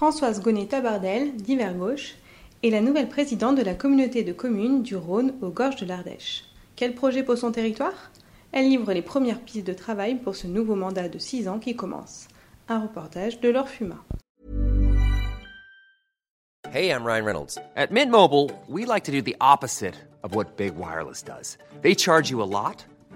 Françoise Gonnet-Tabardel, d'Hiver Gauche, est la nouvelle présidente de la communauté de communes du Rhône aux gorges de l'Ardèche. Quel projet pour son territoire? Elle livre les premières pistes de travail pour ce nouveau mandat de 6 ans qui commence. Un reportage de Laure Fuma. Hey, I'm Ryan Reynolds. At Mint Mobile, we like to do the opposite of what Big Wireless does. They charge you a lot,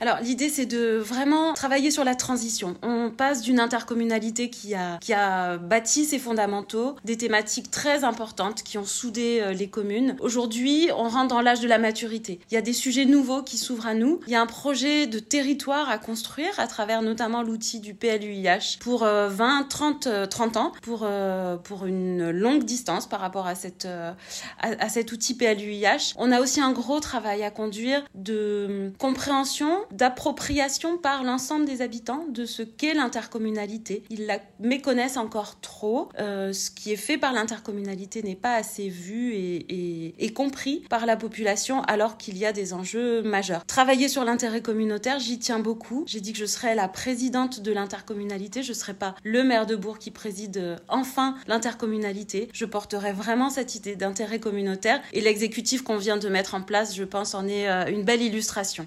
Alors l'idée c'est de vraiment travailler sur la transition. On passe d'une intercommunalité qui a, qui a bâti ses fondamentaux, des thématiques très importantes qui ont soudé euh, les communes. Aujourd'hui, on rentre dans l'âge de la maturité. Il y a des sujets nouveaux qui s'ouvrent à nous. Il y a un projet de territoire à construire à travers notamment l'outil du PLUIH pour 20, 30, 30 ans, pour, euh, pour une longue distance par rapport à, cette, euh, à, à cet outil PLUIH. On a aussi un gros travail à conduire de compréhension d'appropriation par l'ensemble des habitants de ce qu'est l'intercommunalité. Ils la méconnaissent encore trop. Euh, ce qui est fait par l'intercommunalité n'est pas assez vu et, et, compris par la population alors qu'il y a des enjeux majeurs. Travailler sur l'intérêt communautaire, j'y tiens beaucoup. J'ai dit que je serais la présidente de l'intercommunalité. Je ne serais pas le maire de Bourg qui préside euh, enfin l'intercommunalité. Je porterai vraiment cette idée d'intérêt communautaire et l'exécutif qu'on vient de mettre en place, je pense, en est euh, une belle illustration.